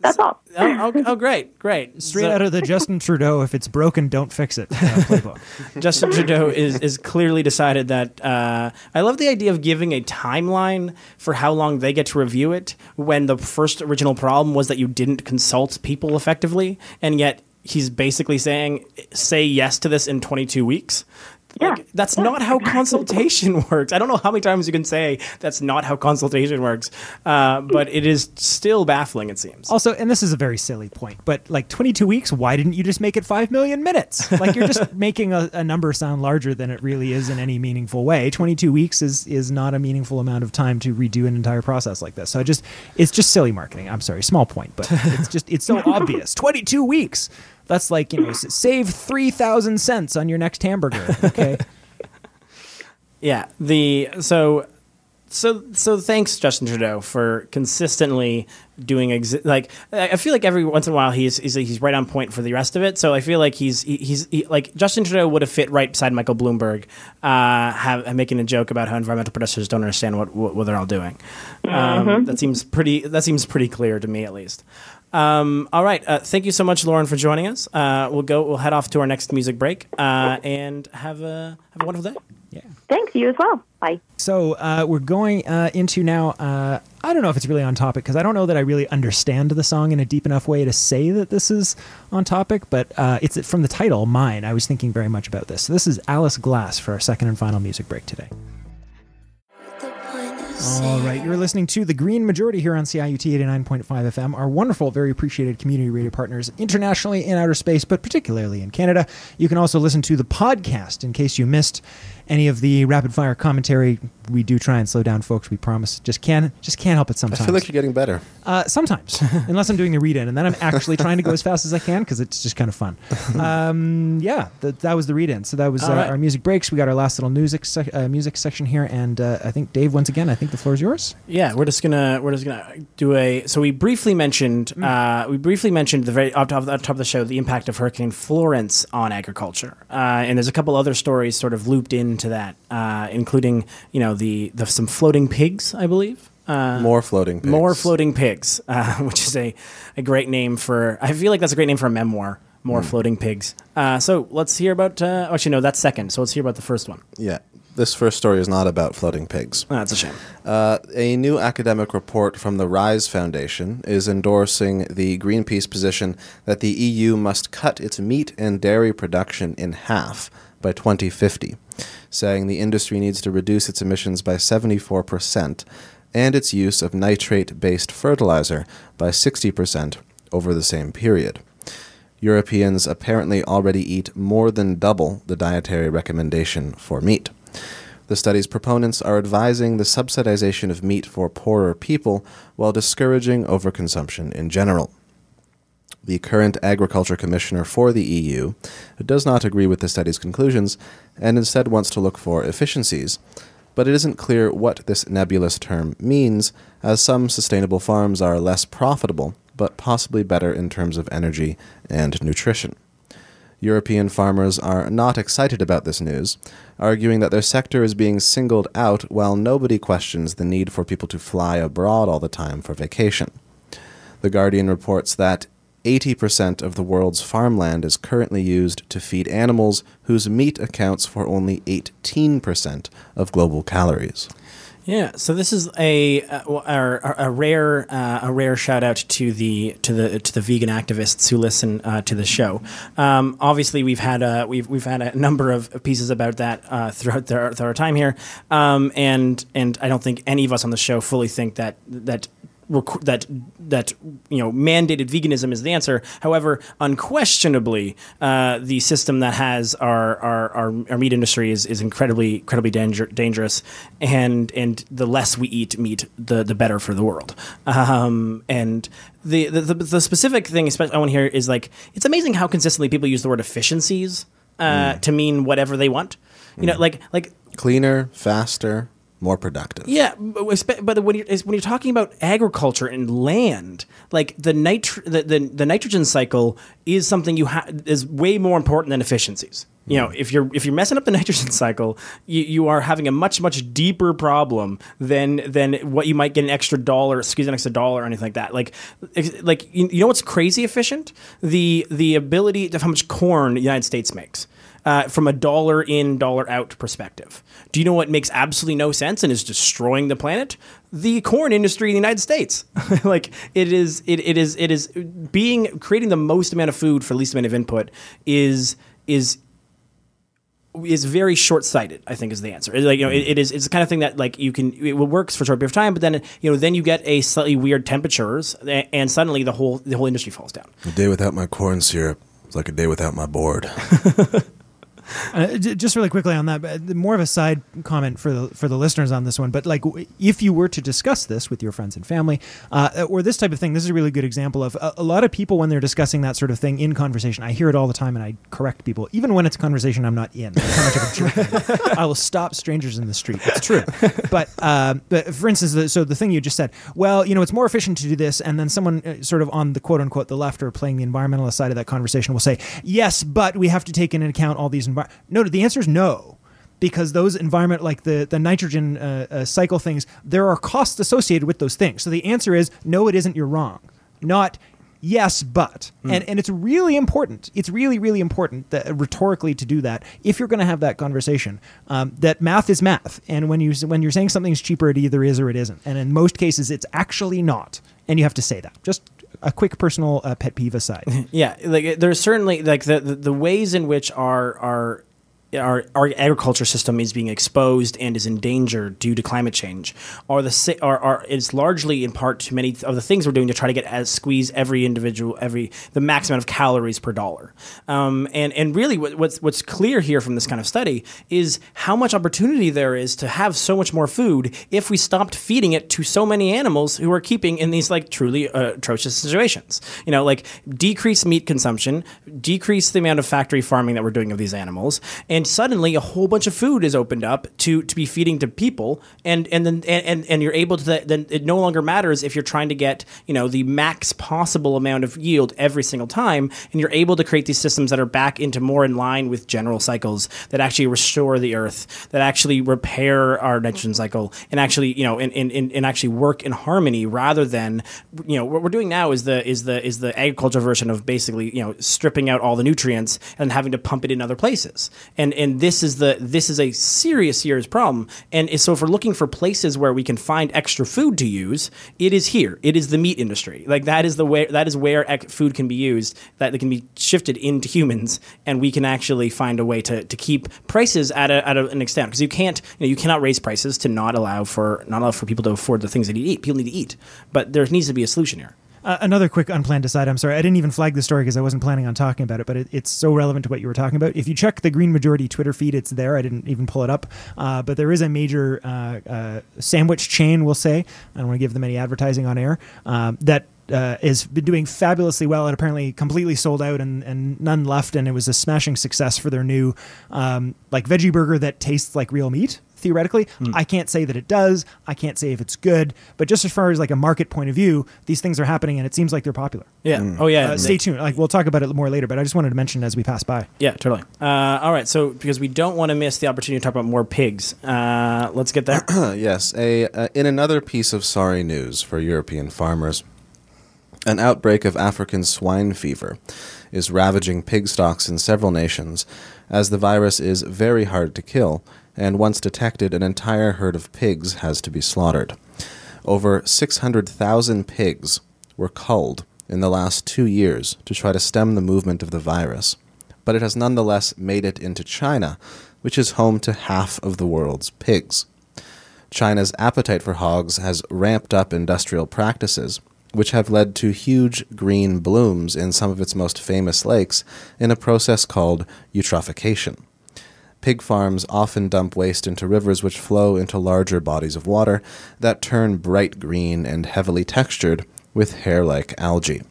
That's all. Oh, oh, oh, great, great. Straight So- out of the Justin <laughs> Trudeau, if it's broken, don't fix it uh, playbook. <laughs> Justin Trudeau is, is clearly decided that uh, I love the idea of giving a timeline for how long they get to review it when the first original problem was that you didn't consult people effectively, and yet he's basically saying say yes to this in 22 weeks. Yeah. Like, that's not how <laughs> consultation <laughs> works. I don't know how many times you can say that's not how consultation works, uh, but it is still baffling. It seems. Also, and this is a very silly point, but like 22 weeks, why didn't you just make it 5 million minutes? <laughs> Like you're just making a, a number sound larger than it really is in any meaningful way. 22 weeks is is not a meaningful amount of time to redo an entire process like this. So I just it's just silly marketing. I'm sorry, small point, but it's just it's so obvious. 22 weeks. That's like, you know, save 3,000 cents on your next hamburger, okay? <laughs> Yeah. The so so so thanks Justin Trudeau for consistently doing exi- like I I feel like every once in a while he's he's he's right on point for the rest of it. So I feel like he's he- he's he, like Justin Trudeau would have fit right beside Michael Bloomberg, uh, have, making a joke about how environmental protesters don't understand what what, what they're all doing. Um, that seems pretty that seems pretty clear to me at least. Um, all right. Uh, thank you so much, Lauren, for joining us. Uh, we'll go. We'll head off to our next music break uh, and have a have a wonderful day. Yeah. Thanks, you as well. Bye. So uh, we're going uh, into now. Uh, I don't know if it's really on topic because I don't know that I really understand the song in a deep enough way to say that this is on topic. But uh, it's from the title, "Mine." I was thinking very much about this. So this is Alice Glass for our second and final music break today. All right, you're listening to the Green Majority here on CIUT 89.5 FM, our wonderful, very appreciated community radio partners internationally in outer space, but particularly in Canada. You can also listen to the podcast in case you missed any of the rapid fire commentary. We do try and slow down, folks. We promise. Just can't, just can't help it sometimes. I sometimes. feel like you're getting better. Uh, sometimes, <laughs> unless I'm doing the read-in, and then I'm actually trying to go as fast as I can because it's just kind of fun. <laughs> Um, yeah, th- that was the read-in. So that was uh, All right. our music breaks. We got our last little music sec- uh, music section here, and uh, I think Dave, once again, I think the floor is yours. Yeah, we're just gonna we're just gonna do a. So we briefly mentioned uh, we briefly mentioned the very up top, up top of the show the impact of Hurricane Florence on agriculture, uh, and there's a couple other stories sort of looped into that, uh, including you know the the some floating pigs, I believe. Uh, More floating pigs. More floating pigs, <laughs> uh, which is a, a great name for. I feel like that's a great name for a memoir. More floating pigs. Uh, so let's hear about. Uh, actually, no, that's second. So let's hear about the first one. Yeah. This first story is not about floating pigs. Oh, that's a shame. Uh, a new academic report from the RISE Foundation is endorsing the Greenpeace position that the EU must cut its meat and dairy production in half by 2050, saying the industry needs to reduce its emissions by 74% and its use of nitrate based fertilizer by 60% over the same period. Europeans apparently already eat more than double the dietary recommendation for meat. The study's proponents are advising the subsidization of meat for poorer people while discouraging overconsumption in general. The current Agriculture Commissioner for the EU does not agree with the study's conclusions and instead wants to look for efficiencies, but it isn't clear what this nebulous term means, as some sustainable farms are less profitable, but possibly better in terms of energy and nutrition. European farmers are not excited about this news, arguing that their sector is being singled out while nobody questions the need for people to fly abroad all the time for vacation. The Guardian reports that 80% of the world's farmland is currently used to feed animals whose meat accounts for only 18% of global calories. Yeah, so this is a a, a, rare uh, a rare shout out to the to the to the vegan activists who listen uh, to the show. Um, obviously, we've had a we've we've had a number of pieces about that uh, throughout, their, throughout our time here, um, and and I don't think any of us on the show fully think that that requ- that that you know mandated veganism is the answer. However, unquestionably, uh, the system that has our our, our, our meat industry is, is incredibly incredibly danger, dangerous, and and the less we eat meat, the the better for the world. Um, and the, the the the specific thing especially I want to hear is like it's amazing how consistently people use the word efficiencies uh, to mean whatever they want. You know, like like Cleaner, faster, more productive. yeah, but, but when you're when you're talking about agriculture and land, like the nitr- the, the, the nitrogen cycle is something you ha- is way more important than efficiencies. You know, if you're if you're messing up the <laughs> nitrogen cycle, you, you are having a much much deeper problem than than what you might get an extra dollar, squeeze an extra dollar or anything like that. Like like you, you know what's crazy efficient? The the ability of how much corn the United States makes uh, from a dollar in, dollar out perspective. Do you know what makes absolutely no sense and is destroying the planet? The corn industry in the United States. <laughs> like it is, it, it is, it is being creating the most amount of food for the least amount of input is is is very short-sighted. I think is the answer. It's like you know, it, it is. It's the kind of thing that like you can it works for a short period of time, but then you know then you get a slightly weird temperatures, and suddenly the whole the whole industry falls down. A day without my corn syrup is like a day without my board. <laughs> Uh, just really quickly on that, but more of a side comment for the for the listeners on this one. But like, if you were to discuss this with your friends and family, uh, or this type of thing, this is a really good example of a, a lot of people when they're discussing that sort of thing in conversation. I hear it all the time, and I correct people, even when it's a conversation I'm not in. How much of a jerk I. I will stop strangers in the street. It's true. But um, but for instance, the, so the thing you just said, well, you know, it's more efficient to do this, and then someone uh, sort of on the quote unquote the left or playing the environmentalist side of that conversation will say, yes, but we have to take into account all these. Envi-. No, the answer is no because those environment like the the nitrogen uh, uh, cycle things there are costs associated with those things so the answer is no it isn't you're wrong not yes, but. And, and it's really important. It's really, really important that rhetorically to do that if you're going to have that conversation. Um, that math is math. And when, you, when you're saying something's cheaper, it either is or it isn't. And in most cases, it's actually not. And you have to say that. Just a quick personal uh, pet peeve aside. <laughs> Yeah, like there's certainly like the, the the ways in which our our our, our agriculture system is being exposed and is in danger due to climate change. Are the are, are is largely in part to many of the things we're doing to try to get as squeeze every individual every the max amount of calories per dollar. Um, and and really what, what's what's clear here from this kind of study is how much opportunity there is to have so much more food if we stopped feeding it to so many animals who are keeping in these like truly uh, atrocious situations. You know like decrease meat consumption decrease the amount of factory farming that we're doing of these animals and suddenly a whole bunch of food is opened up to to be feeding to people. And and then and, and, and you're able to then it no longer matters if you're trying to get you know the max possible amount of yield every single time. And you're able to create these systems that are back into more in line with general cycles that actually restore the earth that actually repair our nitrogen cycle and actually you know and, and, and and actually work in harmony rather than you know what we're doing now is the is the is the agriculture version of basically you know stripping out all the nutrients and having to pump it in other places. And and this is the this is a serious serious problem. And so if we're looking for places where we can find extra food to use it is here. It is the meat industry. Like that is the way that is where ec- food can be used that it can be shifted into humans and we can actually find a way to, to keep prices at, a, at a, an extent. Because you can't you, know, you cannot raise prices to not allow for not allow for people to afford the things that need eat. People need to eat. But there needs to be a solution here Uh, another quick unplanned aside. I'm sorry, I didn't even flag the story because I wasn't planning on talking about it, but it, it's so relevant to what you were talking about. If you check the Green Majority Twitter feed, it's there. I didn't even pull it up, uh, but there is a major uh, uh, sandwich chain, we'll say. I don't want to give them any advertising on air. Um, that uh, has been doing fabulously well and apparently completely sold out and, and none left. And it was a smashing success for their new um, like veggie burger that tastes like real meat. Theoretically, I can't say that it does. I can't say if it's good, but just as far as like a market point of view, these things are happening and it seems like they're popular. yeah oh yeah Uh, stay tuned. Like we'll talk about it more later, but I just wanted to mention as we pass by. Yeah, totally. Uh, all right, so because we don't want to miss the opportunity to talk about more pigs, uh, let's get there. <clears throat> Yes, a uh, in another piece of sorry news for European farmers, an outbreak of African swine fever is ravaging pig stocks in several nations, as the virus is very hard to kill, and once detected, an entire herd of pigs has to be slaughtered. Over 600,000 pigs were culled in the last two years to try to stem the movement of the virus, but it has nonetheless made it into China, which is home to half of the world's pigs. China's appetite for hogs has ramped up industrial practices, which have led to huge green blooms in some of its most famous lakes in a process called eutrophication. Pig farms often dump waste into rivers which flow into larger bodies of water that turn bright green and heavily textured with hair like algae.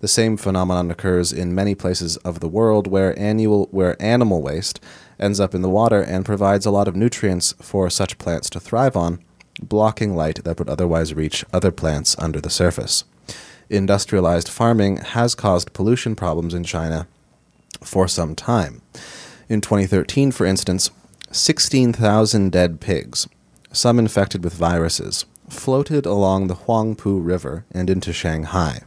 The same phenomenon occurs in many places of the world where annual where animal waste ends up in the water and provides a lot of nutrients for such plants to thrive on, blocking light that would otherwise reach other plants under the surface. Industrialized farming has caused pollution problems in China for some time. In 2013, for instance, 16,000 dead pigs, some infected with viruses, floated along the Huangpu River and into Shanghai.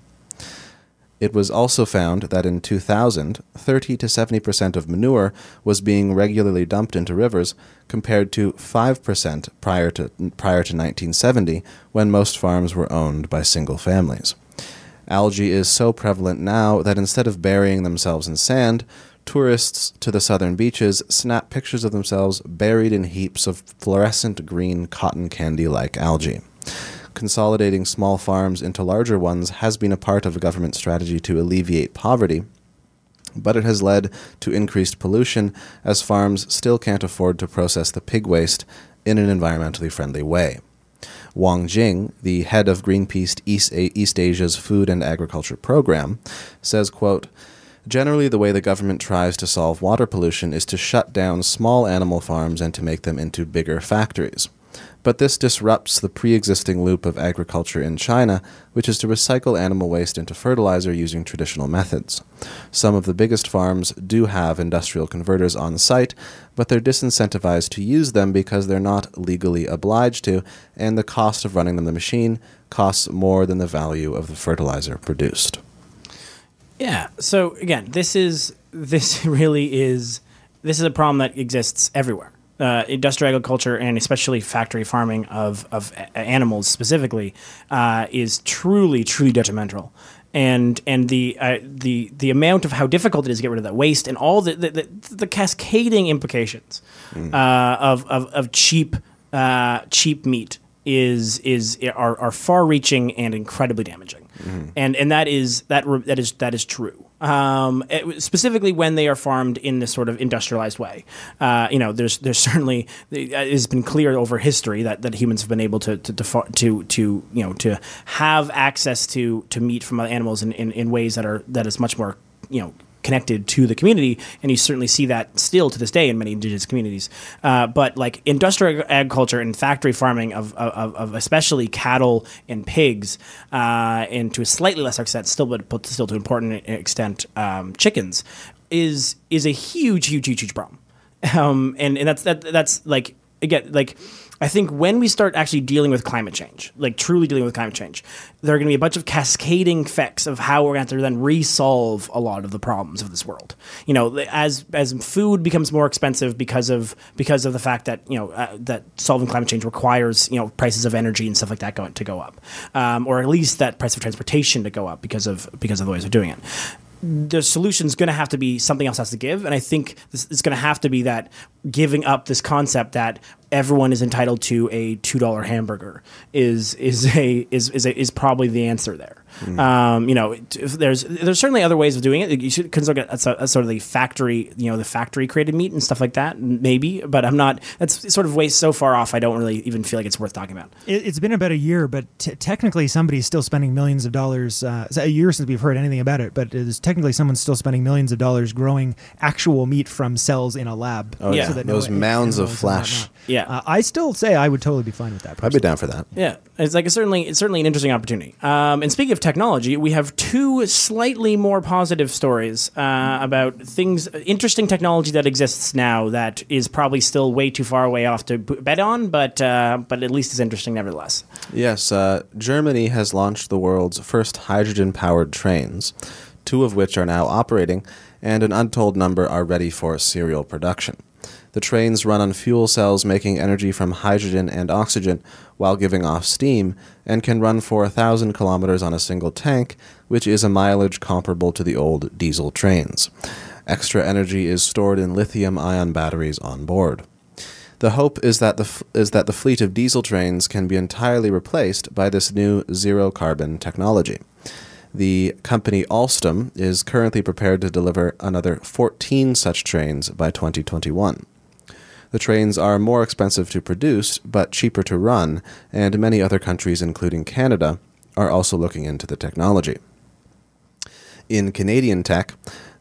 It was also found that in 2000, 30 to 70% of manure was being regularly dumped into rivers, compared to 5% prior to, prior to 1970, when most farms were owned by single families. Algae is so prevalent now that instead of burying themselves in sand, tourists to the southern beaches snap pictures of themselves buried in heaps of fluorescent green cotton candy like algae. Consolidating small farms into larger ones has been a part of a government strategy to alleviate poverty, but it has led to increased pollution as farms still can't afford to process the pig waste in an environmentally friendly way. Wang Jing, the head of Greenpeace East, Asia's Food and Agriculture Program, says, quote, Generally, the way the government tries to solve water pollution is to shut down small animal farms and to make them into bigger factories. But this disrupts the pre existing loop of agriculture in China, which is to recycle animal waste into fertilizer using traditional methods. Some of the biggest farms do have industrial converters on site, but they're disincentivized to use them because they're not legally obliged to, and the cost of running them the machine costs more than the value of the fertilizer produced. Yeah. So again, this is this <laughs> really is this is a problem that exists everywhere. Uh, industrial agriculture and especially factory farming of of a- animals specifically uh, is truly truly detrimental. And and the uh, the the amount of how difficult it is to get rid of that waste and all the the, the, the cascading implications uh, of, of of cheap uh, cheap meat is is are, are far reaching and incredibly damaging, and and that is that re- that is that is true. Um, it- specifically when they are farmed in this sort of industrialized way, uh, you know, there's there's <laughs> certainly it has been clear over history that, that humans have been able to to, to to you know to have access to to meat from other animals in, in, in ways that are that is much more you know connected to the community, and you certainly see that still to this day in many indigenous communities. Uh, but like industrial agriculture and factory farming of, of, of especially cattle and pigs, uh, and to a slightly lesser extent, still but, still to an important extent, um, chickens, is is a huge, huge, huge, huge problem. Um, and and that's that that's like again like. I think when we start actually dealing with climate change, like truly dealing with climate change, there are going to be a bunch of cascading effects of how we're going to then resolve a lot of the problems of this world. You know, as as food becomes more expensive because of because of the fact that you know uh, that solving climate change requires you know prices of energy and stuff like that go, to go up, um, or at least that price of transportation to go up because of because of the ways we're doing it the solution's going to have to be something else has to give and i think this is going to have to be that giving up this concept that everyone is entitled to a $2 hamburger is is a is is, a, is probably the answer there um, you know if there's there's certainly other ways of doing it you should consider it as, a, sort of the factory you know the factory created meat and stuff like that maybe but i'm not that's sort of way so far off i don't really even feel like it's worth talking about It, it's been about a year, but t- technically somebody's still spending millions of dollars. Uh, it's a year since we've heard anything about it, but it is technically someone's still spending millions of dollars growing actual meat from cells in a lab. Oh, yeah. that Those mounds of flesh. Yeah. Uh, I still say I would totally be fine with that. I'd be down for that. Yeah, it's like it's certainly it's certainly an interesting opportunity. Um, and speaking of technology, we have two slightly more positive stories uh, about things, interesting technology that exists now that is probably still way too far away off to bet on, but uh, but at least is interesting nevertheless. Yes, uh, Germany has launched the world's first hydrogen powered trains, two of which are now operating, and an untold number are ready for serial production. The trains run on fuel cells making energy from hydrogen and oxygen while giving off steam, and can run for a thousand kilometers on a single tank, which is a mileage comparable to the old diesel trains. Extra energy is stored in lithium ion batteries on board. The hope is that the f- is that the fleet of diesel trains can be entirely replaced by this new zero carbon technology. The company Alstom is currently prepared to deliver another 14 such trains by 2021. The trains are more expensive to produce but cheaper to run, and many other countries, including Canada, are also looking into the technology. In Canadian tech,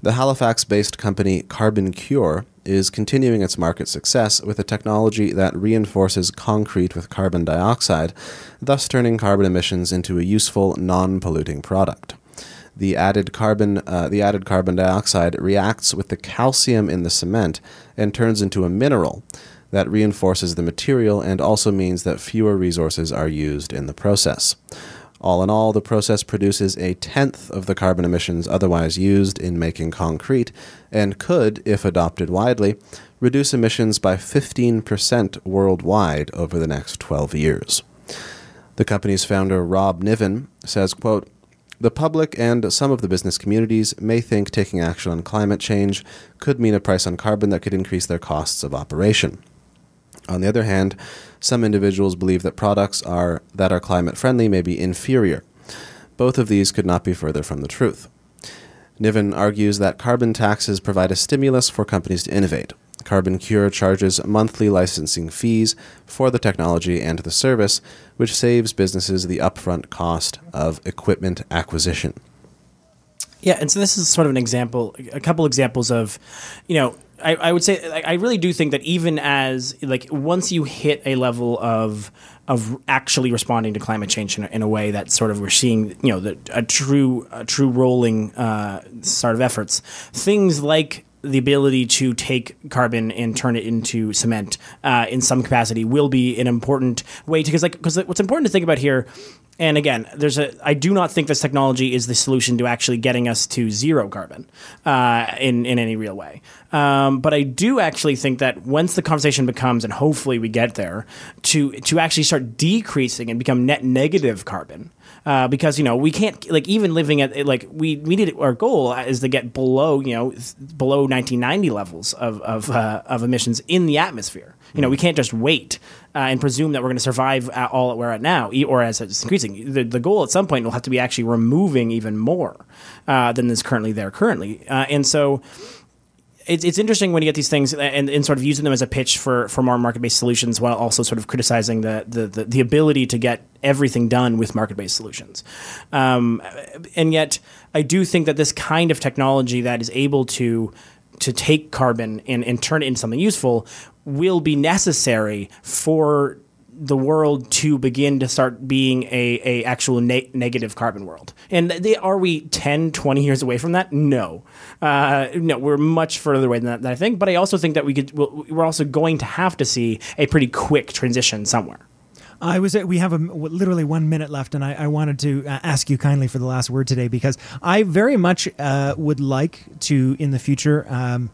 the Halifax based company Carbon Cure is continuing its market success with a technology that reinforces concrete with carbon dioxide, thus turning carbon emissions into a useful, non polluting product. The added carbon, uh, the added carbon dioxide reacts with the calcium in the cement and turns into a mineral that reinforces the material and also means that fewer resources are used in the process. All in all, the process produces a tenth of the carbon emissions otherwise used in making concrete and could, if adopted widely, reduce emissions by 15% worldwide over the next 12 years. The company's founder, Rob Niven, says, quote, the public and some of the business communities may think taking action on climate change could mean a price on carbon that could increase their costs of operation. On the other hand, some individuals believe that products are that are climate friendly may be inferior. Both of these could not be further from the truth. Niven argues that carbon taxes provide a stimulus for companies to innovate. Carbon Cure charges monthly licensing fees for the technology and the service, which saves businesses the upfront cost of equipment acquisition. Yeah, and so this is sort of an example, a couple examples of, you know, I, I would say I really do think that even as like once you hit a level of of actually responding to climate change in a, in a way that sort of we're seeing, you know, the, a true a true rolling uh, sort of efforts, things like the ability to take carbon and turn it into cement uh, in some capacity will be an important way to because like because what's important to think about here And again, there's a. I do not think this technology is the solution to actually getting us to zero carbon uh, in in any real way. Um, but I do actually think that once the conversation becomes, and hopefully we get there, to to actually start decreasing and become net negative carbon. Uh, because you know we can't like even living at like we we need our goal is to get below you know below 1990 levels of of, uh, of emissions in the atmosphere. You know we can't just wait uh, and presume that we're going to survive at all that we're at now, or as it's increasing. The, the goal at some point will have to be actually removing even more uh, than is currently there currently, uh, and so it's, it's interesting when you get these things and, and sort of using them as a pitch for, for more market based solutions while also sort of criticizing the, the, the, the ability to get everything done with market based solutions. Um, and yet, I do think that this kind of technology that is able to to take carbon and, and turn it into something useful will be necessary for the world to begin to start being a, a actual ne- negative carbon world. And they, are we 10, 20 years away from that? No. Uh, no, we're much further away than that, than I think. But I also think that we could, we're also going to have to see a pretty quick transition somewhere. I was. We have a, literally one minute left, and I, I wanted to uh, ask you kindly for the last word today because I very much uh, would like to in the future. Um,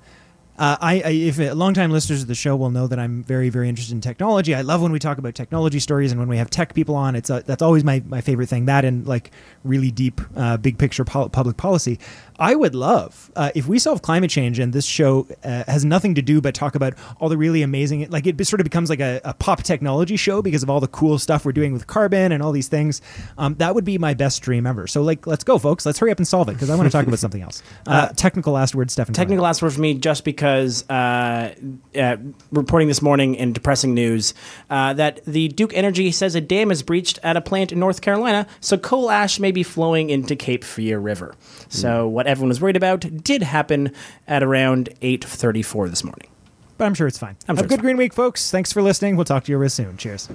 uh, I, I, if uh, longtime listeners of the show will know that I'm very, very interested in technology. I love when we talk about technology stories and when we have tech people on. It's uh, that's always my, my favorite thing. That and like really deep, uh, big picture pol- public policy. I would love uh, if we solve climate change and this show uh, has nothing to do but talk about all the really amazing, like it sort of becomes like a, a pop technology show because of all the cool stuff we're doing with carbon and all these things. Um, that would be my best dream ever. So like, let's go, folks. Let's hurry up and solve it because I want to talk about something else. <laughs> technical last word, Stefan. Technical last word for me, just because uh, uh, reporting this morning in depressing news uh, that the Duke Energy says a dam is breached at a plant in North Carolina, so coal ash may be flowing into Cape Fear River. So what what everyone was worried about did happen at around 8:34 this morning. But I'm sure it's fine. I'm Have sure a good fine. green week, folks. Thanks for listening. We'll talk to you real soon. Cheers.